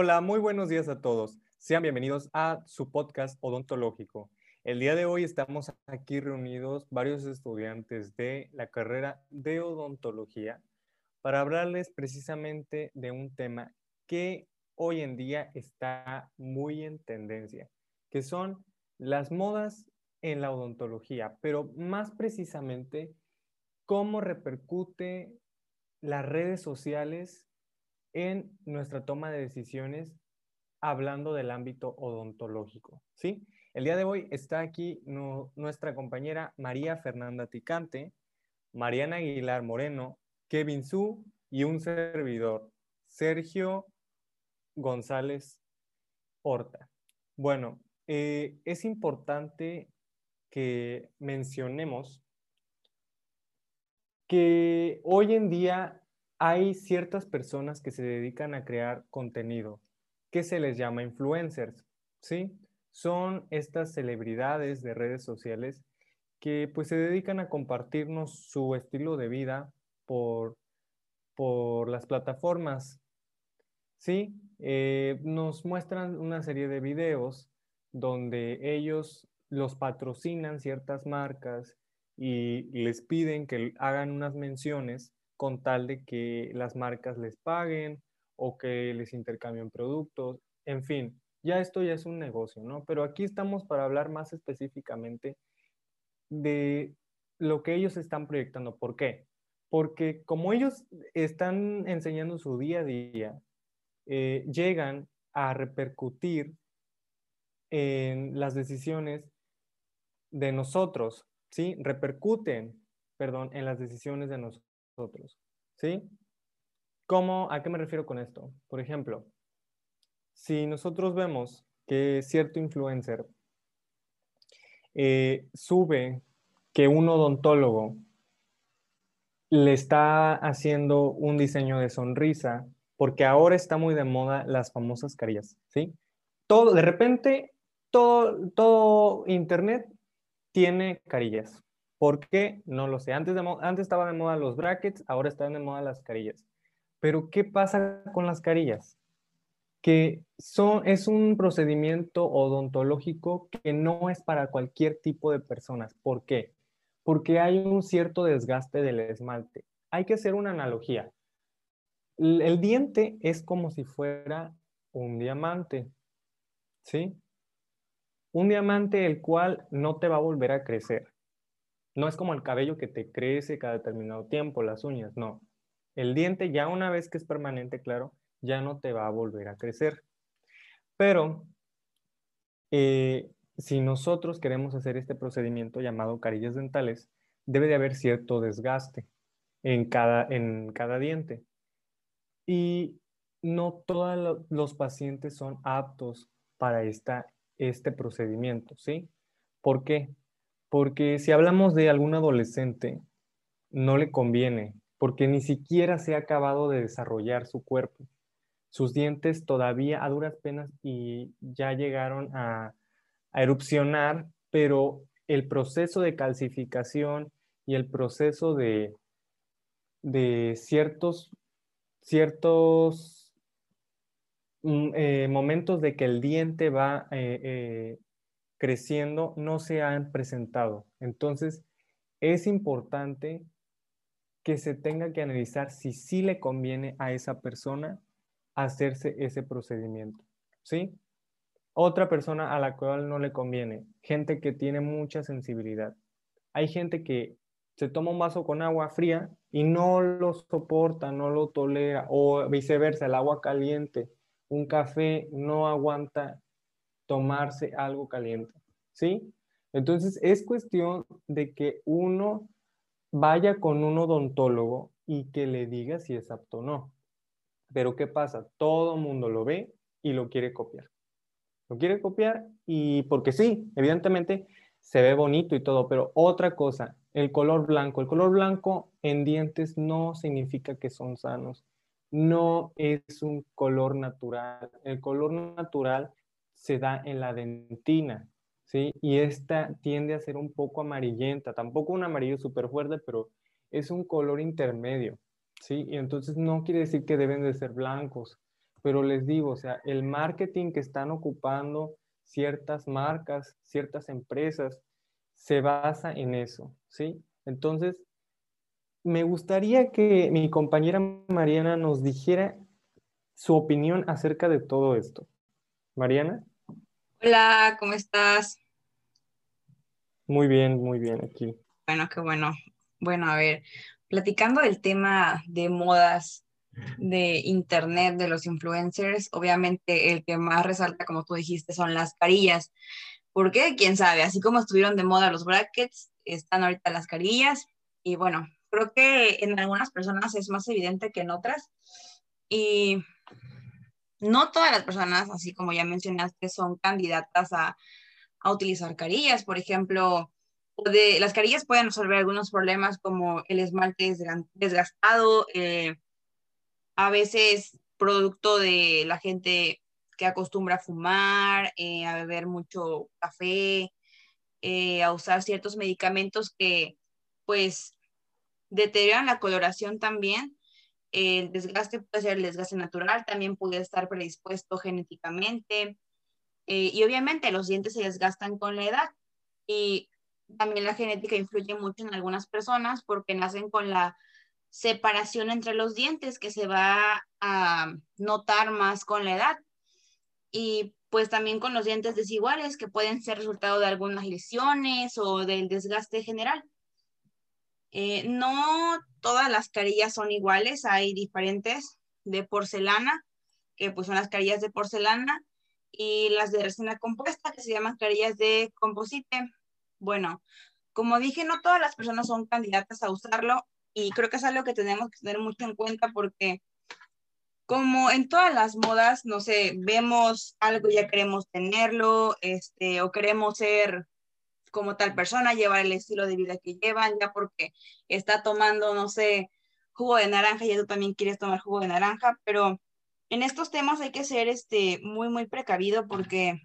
Hola, muy buenos días a todos. Sean bienvenidos a su podcast odontológico. El día de hoy estamos aquí reunidos varios estudiantes de la carrera de odontología para hablarles precisamente de un tema que hoy en día está muy en tendencia, que son las modas en la odontología, pero más precisamente cómo repercute las redes sociales en nuestra toma de decisiones hablando del ámbito odontológico, ¿sí? El día de hoy está aquí nuestra compañera María Fernanda Ticante, Mariana Aguilar Moreno, Kevin Su y un servidor, Sergio González Horta. Bueno, eh, es importante que mencionemos que hoy en día hay ciertas personas que se dedican a crear contenido que se les llama influencers, ¿sí? Son estas celebridades de redes sociales que pues se dedican a compartirnos su estilo de vida por, por las plataformas, ¿sí? Eh, nos muestran una serie de videos donde ellos los patrocinan ciertas marcas y les piden que hagan unas menciones con tal de que las marcas les paguen o que les intercambien productos, en fin, ya esto ya es un negocio, ¿no? Pero aquí estamos para hablar más específicamente de lo que ellos están proyectando. ¿Por qué? Porque como ellos están enseñando su día a día, eh, llegan a repercutir en las decisiones de nosotros, ¿sí? Repercuten, perdón, en las decisiones de nosotros, ¿sí? ¿Cómo, ¿A qué me refiero con esto? Por ejemplo, si nosotros vemos que cierto influencer eh, sube que un odontólogo le está haciendo un diseño de sonrisa, porque ahora está muy de moda las famosas carillas, ¿sí? Todo, de repente, todo, todo Internet tiene carillas. ¿Por qué? No lo sé. Antes, de, antes estaba de moda los brackets, ahora están de moda las carillas. Pero ¿qué pasa con las carillas? Que son, es un procedimiento odontológico que no es para cualquier tipo de personas. ¿Por qué? Porque hay un cierto desgaste del esmalte. Hay que hacer una analogía. El diente es como si fuera un diamante, ¿sí? Un diamante el cual no te va a volver a crecer. No es como el cabello que te crece cada determinado tiempo, las uñas, no. El diente ya una vez que es permanente, claro, ya no te va a volver a crecer. Pero eh, si nosotros queremos hacer este procedimiento llamado carillas dentales, debe de haber cierto desgaste en cada, en cada diente. Y no todos los pacientes son aptos para esta este procedimiento, ¿sí? ¿Por qué? Porque si hablamos de algún adolescente, no le conviene, porque ni siquiera se ha acabado de desarrollar su cuerpo. Sus dientes todavía a duras penas y ya llegaron a, erupcionar, pero el proceso de calcificación y el proceso de, de ciertos, ciertos Mm, eh, momentos de que el diente va eh, eh, creciendo no se han presentado. Entonces, es importante que se tenga que analizar si sí le conviene a esa persona hacerse ese procedimiento. ¿Sí? Otra persona a la cual no le conviene, gente que tiene mucha sensibilidad. Hay gente que se toma un vaso con agua fría y no lo soporta, no lo tolera, o viceversa, el agua caliente un café no aguanta tomarse algo caliente, ¿sí? Entonces es cuestión de que uno vaya con un odontólogo y que le diga si es apto o no. Pero ¿qué pasa? Todo mundo lo ve y lo quiere copiar. Lo quiere copiar y porque sí, evidentemente se ve bonito y todo, pero otra cosa, el color blanco. El color blanco en dientes no significa que son sanos no es un color natural. El color natural se da en la dentina, ¿sí? Y esta tiende a ser un poco amarillenta, tampoco un amarillo súper fuerte, pero es un color intermedio, ¿sí? Y entonces no quiere decir que deben de ser blancos, pero les digo, o sea, el marketing que están ocupando ciertas marcas, ciertas empresas, se basa en eso, ¿sí? Entonces, me gustaría que mi compañera Mariana nos dijera su opinión acerca de todo esto. Mariana. Hola, ¿cómo estás? Muy bien, muy bien aquí. Bueno, qué bueno. Bueno, a ver, platicando del tema de modas de internet, de los influencers, obviamente el que más resalta, como tú dijiste, son las carillas. ¿Por qué? ¿Quién sabe? Así como estuvieron de moda los brackets, están ahorita las carillas. Y bueno, creo que en algunas personas es más evidente que en otras. Y no todas las personas, así como ya mencionaste, son candidatas a, a utilizar carillas. Por ejemplo, de, las carillas pueden resolver algunos problemas como el esmalte desgastado, eh, a veces producto de la gente que acostumbra a fumar, eh, a beber mucho café, eh, a usar ciertos medicamentos que pues deterioran la coloración también. El desgaste puede ser el desgaste natural, también puede estar predispuesto genéticamente. y obviamente los dientes se desgastan con la edad. Y también la genética influye mucho en algunas personas porque nacen con la separación entre los dientes que se va a notar más con la edad. Y pues también con los dientes desiguales que pueden ser resultado de algunas lesiones o del desgaste general. Eh, no todas las carillas son iguales, hay diferentes de porcelana, que pues son las carillas de porcelana, y las de resina compuesta, que se llaman carillas de composite. Bueno, como dije, no todas las personas son candidatas a usarlo y creo que es algo que tenemos que tener mucho en cuenta porque como en todas las modas, no sé, vemos algo y ya queremos tenerlo, este, o queremos ser como tal persona, llevar el estilo de vida que llevan, ya porque está tomando, no sé, jugo de naranja y tú también quieres tomar jugo de naranja, pero en estos temas hay que ser este, muy, muy precavido porque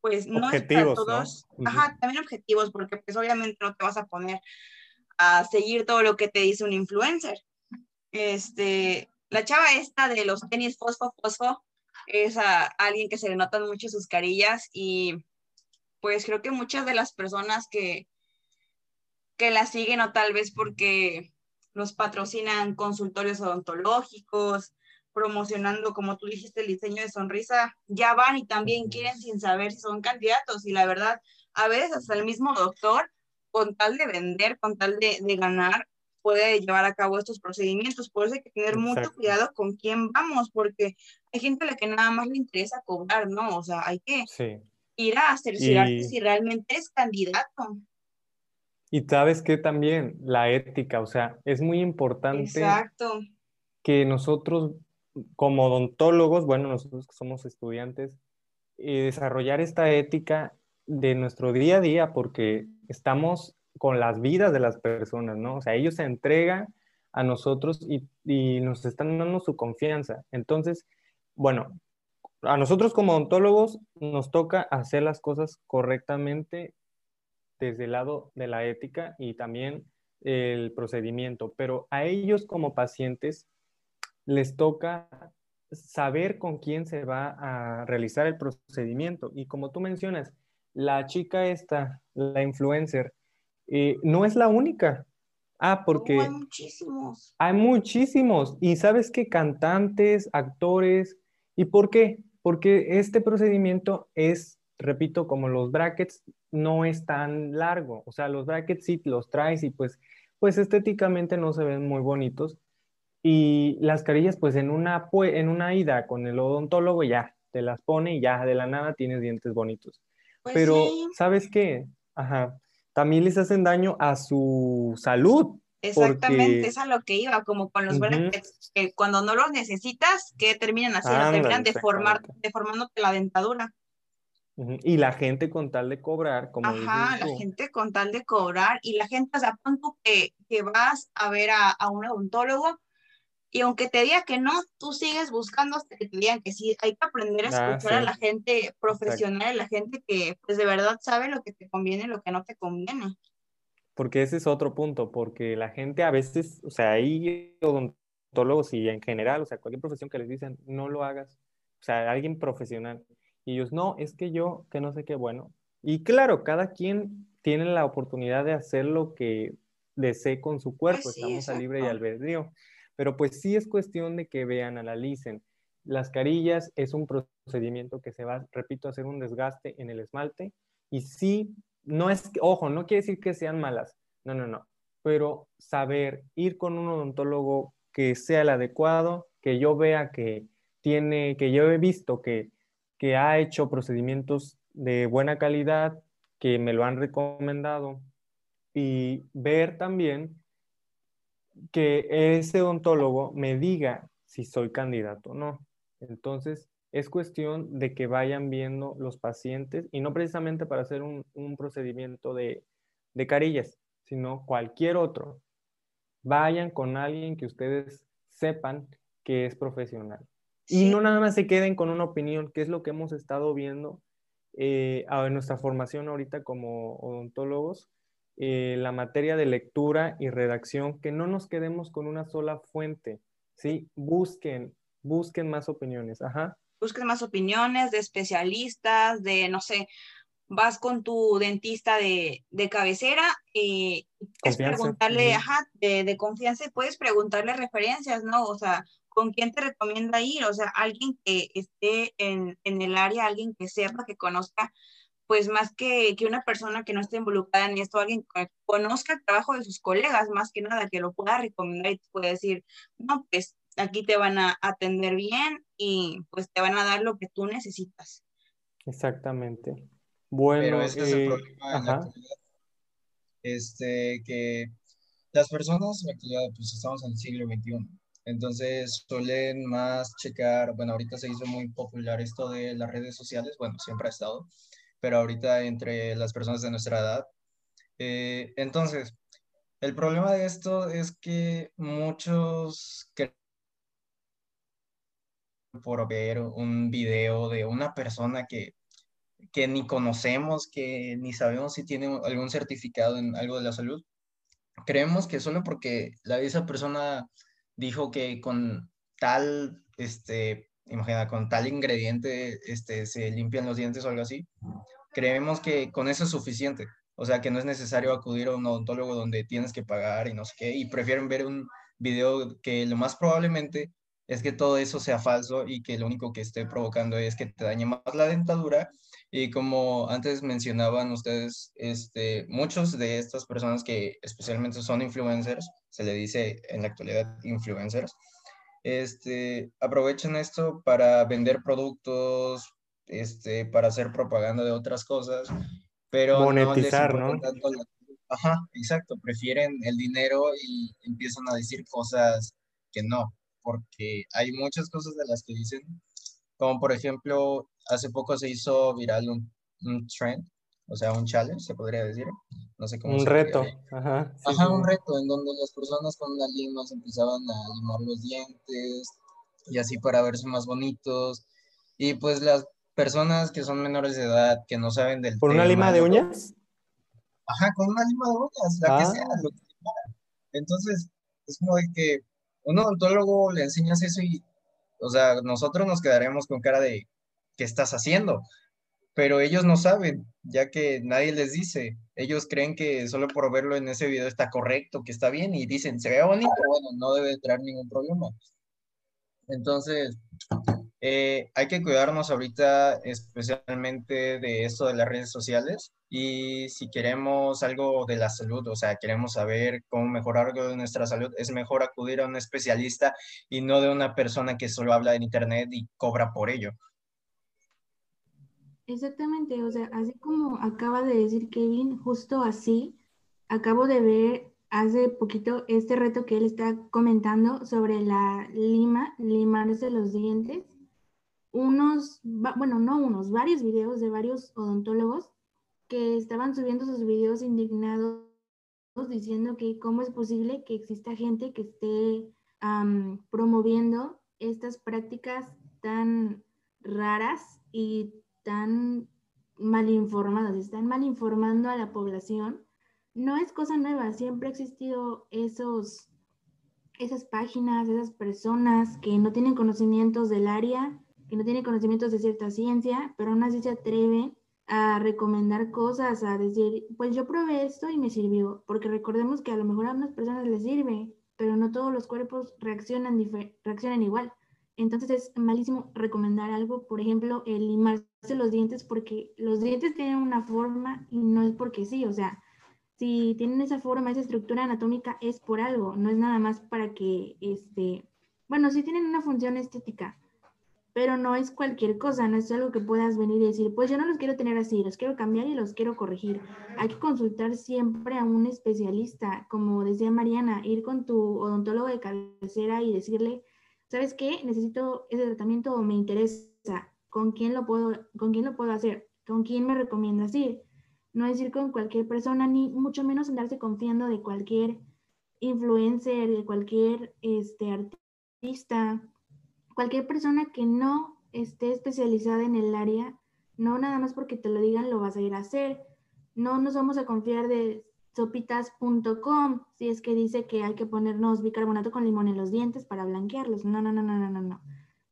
pues no es para todos, ajá, también objetivos, porque pues obviamente no te vas a poner a seguir todo lo que te dice un influencer. Este, la chava esta de los tenis fosfo fosfo es a alguien que se le notan mucho sus carillas y pues creo que muchas de las personas que, que la siguen o tal vez porque los patrocinan consultorios odontológicos, promocionando, como tú dijiste, el diseño de sonrisa, ya van y también quieren sin saber si son candidatos. Y la verdad, a veces hasta el mismo doctor, con tal de vender, con tal de, de ganar, puede llevar a cabo estos procedimientos. Por eso hay que tener mucho cuidado con quién vamos, porque hay gente a la que nada más le interesa cobrar, ¿no? O sea, hay que ir a cerciorarte si realmente es candidato. Y sabes que también la ética, o sea, es muy importante Exacto. que nosotros como odontólogos, bueno, nosotros que somos estudiantes, eh, desarrollar esta ética de nuestro día a día porque estamos con las vidas de las personas, ¿no? O sea, ellos se entregan a nosotros y, y nos están dando su confianza. Entonces, bueno, a nosotros como odontólogos nos toca hacer las cosas correctamente desde el lado de la ética y también el procedimiento, pero a ellos como pacientes les toca saber con quién se va a realizar el procedimiento. Y como tú mencionas, la chica esta, la influencer, eh, no es la única. Ah, porque... hay muchísimos. Hay muchísimos. Y sabes que cantantes, actores. ¿Y por qué? Porque este procedimiento es, repito, como los brackets, no es tan largo. O sea, los brackets sí los traes y pues, pues estéticamente no se ven muy bonitos y las carillas, pues en una, en una ida con el odontólogo ya te las pone y ya de la nada tienes dientes bonitos. Pues Pero, ¿sabes qué? Ajá, también les hacen daño a su salud. Exactamente, es a lo que iba, como con los uh que cuando no los necesitas, ¿qué terminan haciendo? terminan deformar, deformándote la dentadura. Y la gente con tal de cobrar, como Ajá, la gente con tal de cobrar, y la gente, o sea, punto que, que vas a ver a, a un odontólogo y aunque te diga que no, tú sigues buscando hasta que te digan que sí. Hay que aprender a ah, escuchar a la gente profesional, a la gente que pues de verdad sabe lo que te conviene y lo que no te conviene. Porque ese es otro punto, porque la gente a veces, o sea, hay odontólogos y en general, o sea, cualquier profesión que les dicen, no lo hagas, o sea, alguien profesional. Y ellos, no, es que yo, que no sé qué, bueno. Y claro, cada quien tiene la oportunidad de hacer lo que desee con su cuerpo, Pues sí, estamos a libre y albedrío. Pero pues sí es cuestión de que vean, analicen. Las carillas es un procedimiento que se va, repito, a hacer un desgaste en el esmalte. Y sí, no es, ojo, no quiere decir que sean malas, no, no, no. Pero saber ir con un odontólogo que sea el adecuado, que yo vea que tiene, que yo he visto que, que ha hecho procedimientos de buena calidad, que me lo han recomendado, y ver también que ese odontólogo me diga si soy candidato o no. Entonces, es cuestión de que vayan viendo los pacientes y no precisamente para hacer un, un procedimiento de, de carillas, sino cualquier otro. Vayan con alguien que ustedes sepan que es profesional. Y no nada más se queden con una opinión, que es lo que hemos estado viendo eh, en nuestra formación ahorita como odontólogos, eh, la materia de lectura y redacción, que no nos quedemos con una sola fuente, ¿sí? Busquen, busquen más opiniones, ajá. Busques más opiniones de especialistas, de, no sé, vas con tu dentista de, de cabecera y puedes Confianza. preguntarle, ajá, de, de confianza y puedes preguntarle referencias, ¿no? O sea, ¿con quién te recomienda ir? O sea, alguien que esté en, en el área, alguien que sepa, que conozca, pues más que, que una persona que no esté involucrada en esto, alguien que conozca el trabajo de sus colegas, más que nada, que lo pueda recomendar y te pueda decir, no, pues aquí te van a atender bien y pues te van a dar lo que tú necesitas. Exactamente. Bueno, Pero este es el eh, problema en la ajá. actualidad. Este, que las personas en la actualidad, pues estamos en el siglo XXI. Entonces suelen más checar, bueno, ahorita se hizo muy popular esto de las redes sociales, bueno, siempre ha estado, pero ahorita entre las personas de nuestra edad. Eh, entonces, el problema de esto es que muchos creen por ver un video de una persona que, que ni conocemos, que ni sabemos si tiene algún certificado en algo de la salud, creemos que solo porque la, esa persona dijo que con tal, este, imagina, con tal ingrediente este, se limpian los dientes o algo así, creemos que con eso es suficiente. O sea, que no es necesario acudir a un odontólogo donde tienes que pagar y no sé qué, y prefieren ver un video que lo más probablemente es que todo eso sea falso y que lo único que esté provocando es que te dañe más la dentadura. Y como antes mencionaban ustedes, este, muchos de estas personas que especialmente son influencers, se le dice en la actualidad influencers, este, aprovechan esto para vender productos, este, para hacer propaganda de otras cosas, pero Monetizar, no les ¿no? la... Ajá, exacto, prefieren el dinero y empiezan a decir cosas que no, porque hay muchas cosas de las que dicen, como por ejemplo, hace poco se hizo viral un, un trend, o sea, un challenge, se podría decir, no sé cómo Un se reto, ajá. sí, Ajá, sí, un reto en donde las personas con una lima se empezaban a limar los dientes y así para verse más bonitos. Y pues las personas que son menores de edad, que no saben del ¿Por una tema, lima de uñas? Ajá, con una lima de uñas, la que Ah. sea, lo que sea. Entonces, es como de que un odontólogo le enseñas eso y, o sea, nosotros nos quedaremos con cara de, ¿qué estás haciendo? Pero ellos no saben, ya que nadie les dice. Ellos creen que solo por verlo en ese video está correcto, que está bien, y dicen, se ve bonito, bueno, no debe traer ningún problema. Entonces, eh, hay que cuidarnos ahorita especialmente de esto de las redes sociales y si queremos algo de la salud, o sea, queremos saber cómo mejorar algo de nuestra salud, es mejor acudir a un especialista y no de una persona que solo habla en internet y cobra por ello. Exactamente, o sea, así como acaba de decir Kevin, justo así, acabo de ver hace poquito este reto que él está comentando sobre la lima, limarse los dientes. Unos, bueno, no unos, varios videos de varios odontólogos que estaban subiendo sus videos indignados diciendo que cómo es posible que exista gente que esté am, promoviendo estas prácticas tan raras y tan mal informadas, están mal informando a la población. No es cosa nueva, siempre ha existido esos, esas páginas, esas personas que no tienen conocimientos del área que no tiene conocimientos de cierta ciencia, pero aún así se atreve a recomendar cosas, a decir, pues yo probé esto y me sirvió, porque recordemos que a lo mejor a unas personas les sirve, pero no todos los cuerpos reaccionan, reaccionan igual. Entonces es malísimo recomendar algo, por ejemplo, el limarse los dientes, porque los dientes tienen una forma y no es porque sí, o sea, si tienen esa forma, esa estructura anatómica, es por algo, no es nada más para que, este, bueno, sí tienen una función estética, pero no es cualquier cosa, no es algo que puedas venir y decir, pues yo no los quiero tener así, los quiero cambiar y los quiero corregir. Hay que consultar siempre a un especialista, como decía Mariana, ir con tu odontólogo de cabecera y decirle, ¿sabes qué? Necesito ese tratamiento o me interesa, ¿con quién lo puedo, con quién lo puedo hacer? ¿Con quién me recomiendas ir? No es ir con cualquier persona, ni mucho menos andarse confiando de cualquier influencer, de cualquier este, artista, cualquier persona que no esté especializada en el área, no nada más porque te lo digan lo vas a ir a hacer. No nos vamos a confiar de sopitas.com si es que dice que hay que ponernos bicarbonato con limón en los dientes para blanquearlos. No, no, no, no, no, no, no.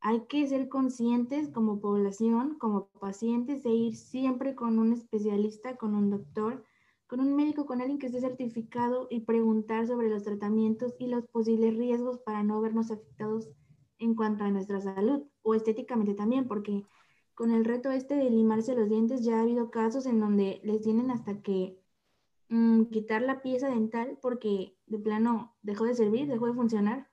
Hay que ser conscientes como población, como pacientes, de ir siempre con un especialista, con un doctor, con un médico, con alguien que esté certificado y preguntar sobre los tratamientos y los posibles riesgos para no vernos afectados en cuanto a nuestra salud o estéticamente también, porque con el reto este de limarse los dientes ya ha habido casos en donde les tienen hasta que mm, quitar la pieza dental porque de plano dejó de servir, dejó de funcionar.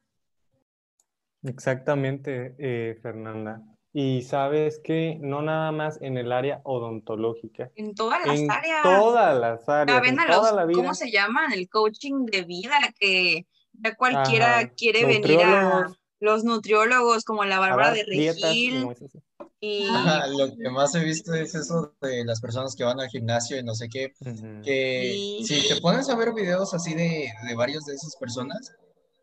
Exactamente, eh, Fernanda. Y sabes que no nada más en el área odontológica. En todas las en áreas. Todas las áreas. En toda la vida. ¿Cómo se llaman? El coaching de vida, que ya cualquiera quiere venir a los nutriólogos como la Bárbara de Regil. Y... lo que más he visto es eso de las personas que van al gimnasio y no sé qué, que si te pones a ver videos así de, de varios de esas personas,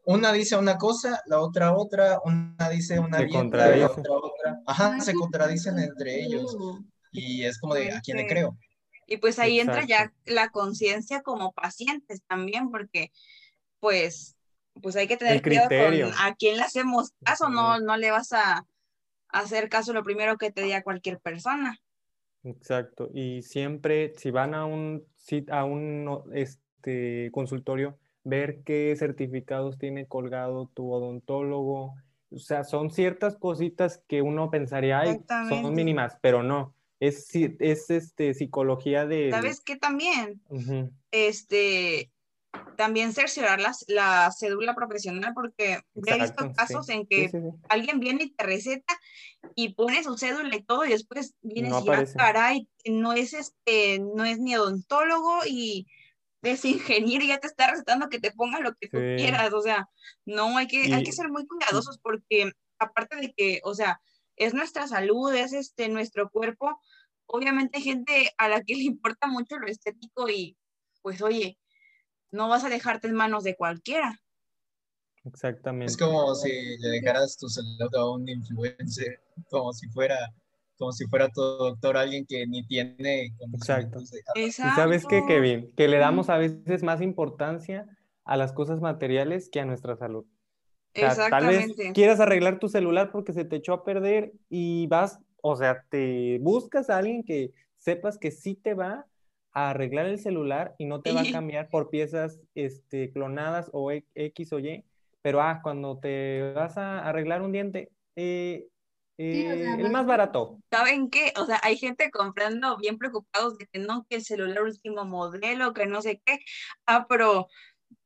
una dice una cosa, la otra otra, una dice una dieta, la otra otra. Ajá, se contradicen entre ellos. Y es como de, ¿a quién le creo? Y pues ahí entra ya la conciencia como pacientes también, porque pues pues hay que tener cuidado con a quién le hacemos caso, no, no le vas a hacer caso lo primero que te diga cualquier persona. Exacto, y siempre si van a un, a un este, consultorio, ver qué certificados tiene colgado tu odontólogo, o sea, son ciertas cositas que uno pensaría, ay, son mínimas, pero no. Es, es este, psicología de... ¿Sabes qué también? Este, también cerciorar la cédula profesional, porque he visto casos en que alguien viene y te receta y pone su cédula y todo, y después vienes y ya, caray, no es este, no es ni odontólogo y es ingeniero y ya te está recetando que te ponga lo que tú quieras, o sea, no, hay que, hay que ser muy cuidadosos porque aparte de que, o sea, es nuestra salud, es este, nuestro cuerpo, obviamente hay gente a la que le importa mucho lo estético y pues oye, no vas a dejarte en manos de cualquiera. Exactamente. Es como si le dejaras tu salud a un influencer, como si fuera, como si fuera tu doctor, alguien que ni tiene Exacto. Y sabes qué, Kevin, que le damos a veces más importancia a las cosas materiales que a nuestra salud. tal vez quieras arreglar tu celular porque se te echó a perder y vas, o sea, te buscas a alguien que sepas que sí te va arreglar el celular y no te va a cambiar por piezas este, clonadas o e, X o Y, pero ah, cuando te vas a arreglar un diente, eh, eh, el más barato. ¿Saben qué? O sea, hay gente comprando bien preocupados de que no, que el celular último modelo, que no sé qué. Ah, pero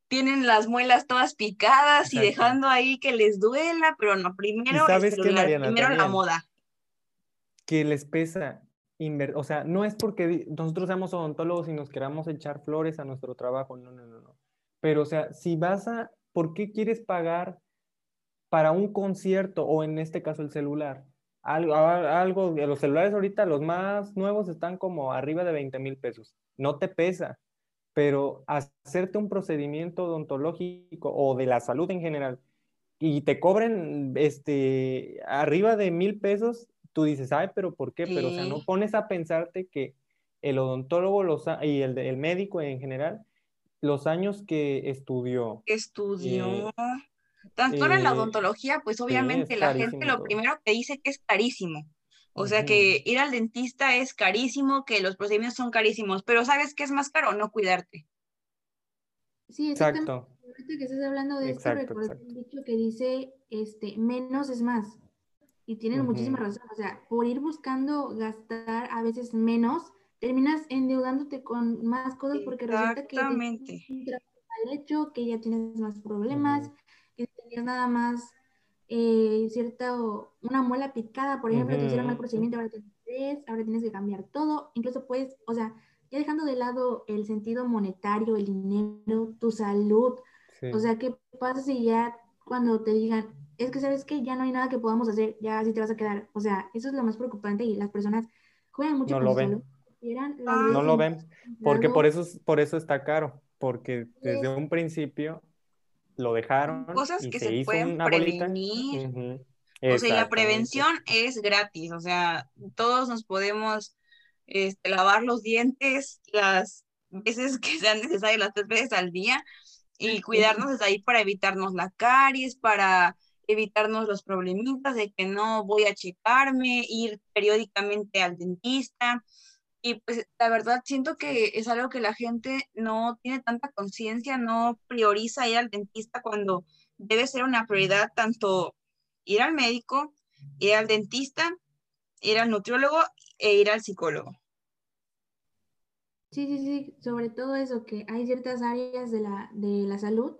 tienen las muelas todas picadas y dejando ahí que les duela, pero no, primero, el celular, primero la moda. Que les pesa o sea, no es porque nosotros seamos odontólogos y nos queramos echar flores a nuestro trabajo, no, no, no, no. Pero, o sea, si vas a, ¿por qué quieres pagar para un concierto o en este caso el celular? Algo, algo, los celulares ahorita, los más nuevos están como arriba de 20 mil pesos. No te pesa, pero hacerte un procedimiento odontológico o de la salud en general y te cobren este, arriba de mil pesos, tú dices, ay, pero ¿por qué? Pero, o sea, no pones a pensarte que el odontólogo los, y el, el médico en general, los años que estudió. Estudió. Tanto en la Eh, odontología, pues obviamente la gente lo todo. primero que dice que es carísimo. O sea que ir al dentista es carísimo, que los procedimientos son carísimos, pero ¿sabes qué es más caro? No cuidarte. Sí, exactamente. Exacto. Ahorita que estás hablando de esto, Exacto, recordé exacto. un dicho que dice, este, menos es más. Y tienen muchísima Ujú. razón. O sea, por ir buscando gastar a veces menos, terminas endeudándote con más cosas porque resulta que Exactamente. tienes un trabajo mal hecho, que ya tienes más problemas, que tenías nada más eh, cierta, o- una muela picada, por ejemplo, te hicieron mal procedimiento, ahora tienes tres, ahora tienes que cambiar todo. Incluso puedes, o sea, ya dejando de lado el sentido monetario, el dinero, tu salud, Sí. o sea, ¿qué pasa si ya cuando te digan, es que sabes que ya no hay nada que podamos hacer, ya así te vas a quedar? O sea, eso es lo más preocupante y las personas juegan mucho No con lo ven. salud. Ah. no lo ven, porque por eso, es- por eso está caro, porque desde un principio lo dejaron Cosas y que se se hizo pueden una bolita. prevenir. O sea, la prevención es gratis, o sea, todos nos podemos este, lavar los dientes las veces que sean necesarias, las tres veces al día, y cuidarnos desde ahí para evitarnos la caries, para evitarnos los problemitas de que no voy a checarme, ir periódicamente al dentista. Y pues la verdad siento que es algo que la gente no tiene tanta conciencia, no prioriza ir al dentista cuando debe ser una prioridad tanto ir al médico, ir al dentista, ir al nutriólogo e ir al psicólogo. Sí, sí, sí, sobre todo eso, que hay ciertas áreas de la, de la salud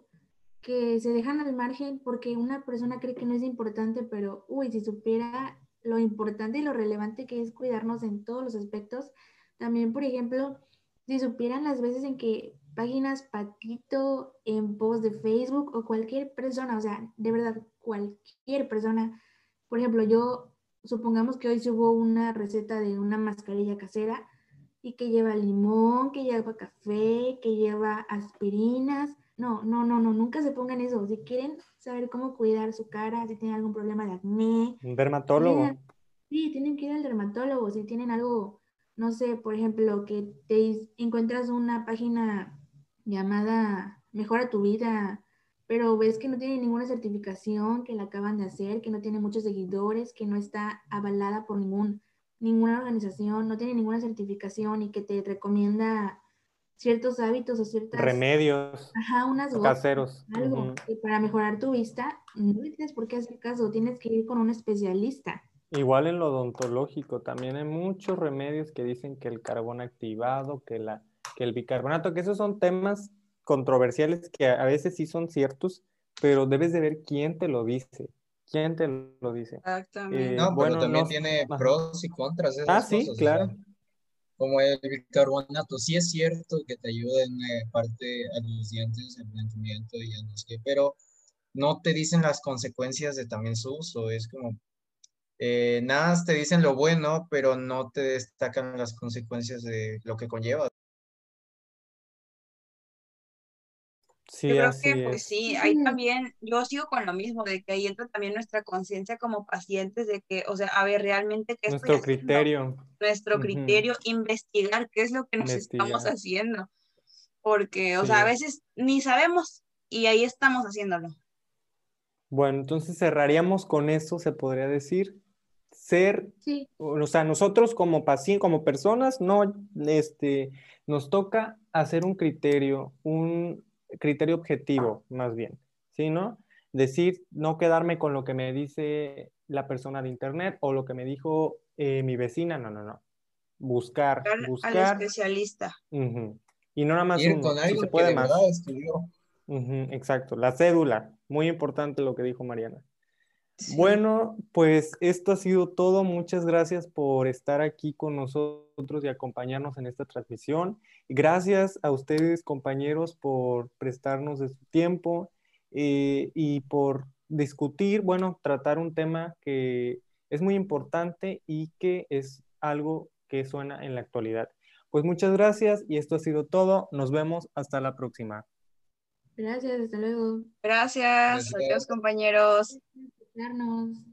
que se dejan al margen porque una persona cree que no es importante, pero, uy, si supiera lo importante y lo relevante que es cuidarnos en todos los aspectos, también, por ejemplo, si supieran las veces en que páginas patito en post de Facebook o cualquier persona, o sea, de verdad, cualquier persona, por ejemplo, yo, supongamos que hoy subo una receta de una mascarilla casera y que lleva limón, que lleva café, que lleva aspirinas. No, no, no, no, nunca se pongan eso. Si quieren saber cómo cuidar su cara, si tienen algún problema de acné, Un dermatólogo. tienen- sí, tienen que ir al dermatólogo. Si tienen algo, no sé, por ejemplo, que te encuentras una página llamada Mejora tu vida, pero ves que no tiene ninguna certificación, que la acaban de hacer, que no tiene muchos seguidores, que no está avalada por ningún ninguna organización, no tiene ninguna certificación y que te recomienda ciertos hábitos o ciertas... Remedios Ajá, unas gotas, caseros. algo que para mejorar tu vista, no le tienes por qué hacer caso, tienes que ir con un especialista. Igual en lo odontológico, también hay muchos remedios que dicen que el carbón activado, que, la, que el bicarbonato, que esos son temas controversiales que a veces sí son ciertos, pero debes de ver quién te lo dice. ¿Quién te lo dice? Exactamente. Eh, No, bueno, pero también no- tiene pros y contras esas Ah, sí, cosas, o sea, claro. Como el bicarbonato, sí es cierto que te ayuda en eh, parte a los dientes, el blanqueamiento y ya no sé pero no te dicen las consecuencias de también su uso, es como, eh, nada te dicen lo bueno, pero no te destacan las consecuencias de lo que conlleva. Sí, Yo creo así que pues es. sí, ahí también, yo sigo con lo mismo, de que ahí entra también nuestra conciencia como pacientes, de que, o sea, a ver, realmente qué estoy Nuestro haciendo? criterio. Nuestro criterio, investigar qué es lo que nos estamos haciendo, porque, o sea, a veces ni sabemos y ahí estamos haciéndolo. Bueno, entonces cerraríamos con eso, se podría decir. Ser Sí, o sea, nosotros como pacientes, como personas, no, este, nos toca hacer un criterio, un criterio objetivo, más bien, ¿sí, no? Decir, no quedarme con lo que me dice la persona de internet o lo que me dijo eh, mi vecina, no, no, no. Buscar, Buscar al especialista. y no nada más Ir uno, con si alguien se que puede de más. exacto, la cédula, muy importante lo que dijo Mariana. Sí. Bueno, pues esto ha sido todo. Muchas gracias por estar aquí con nosotros y acompañarnos en esta transmisión. Gracias a ustedes, compañeros, por prestarnos de su tiempo eh, y por discutir, bueno, tratar un tema que es muy importante y que es algo que suena en la actualidad. Pues muchas gracias y esto ha sido todo. Nos vemos hasta la próxima. gracias, hasta luego. Gracias, Gracias. adiós compañeros. Escucharnos.